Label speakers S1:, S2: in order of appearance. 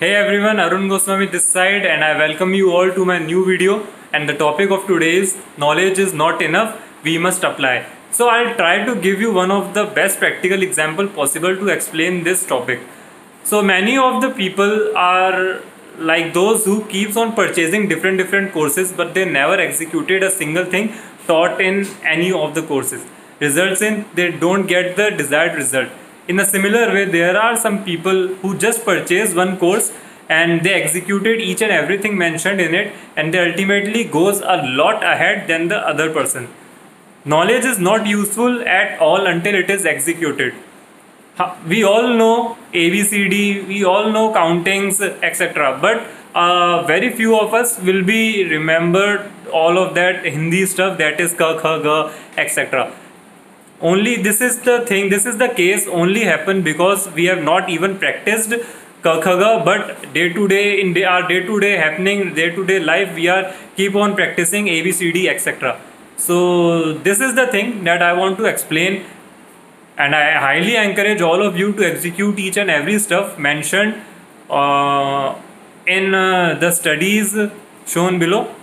S1: Hey everyone, Arun Goswami this side, and I welcome you all to my new video. And the topic of today is knowledge is not enough, we must apply. So I'll try to give you one of the best practical example possible to explain this topic. So many of the people are like those who keeps on purchasing different different courses, but they never executed a single thing taught in any of the courses. Results in they don't get the desired result in a similar way there are some people who just purchase one course and they executed each and everything mentioned in it and they ultimately goes a lot ahead than the other person. Knowledge is not useful at all until it is executed. We all know abcd we all know countings etc but uh, very few of us will be remembered all of that hindi stuff that is ka kha ga etc only this is the thing this is the case only happen because we have not even practiced kakhaga but day to day in day, our day to day happening day to day life we are keep on practicing abcd etc so this is the thing that i want to explain and i highly encourage all of you to execute each and every stuff mentioned uh, in uh, the studies shown below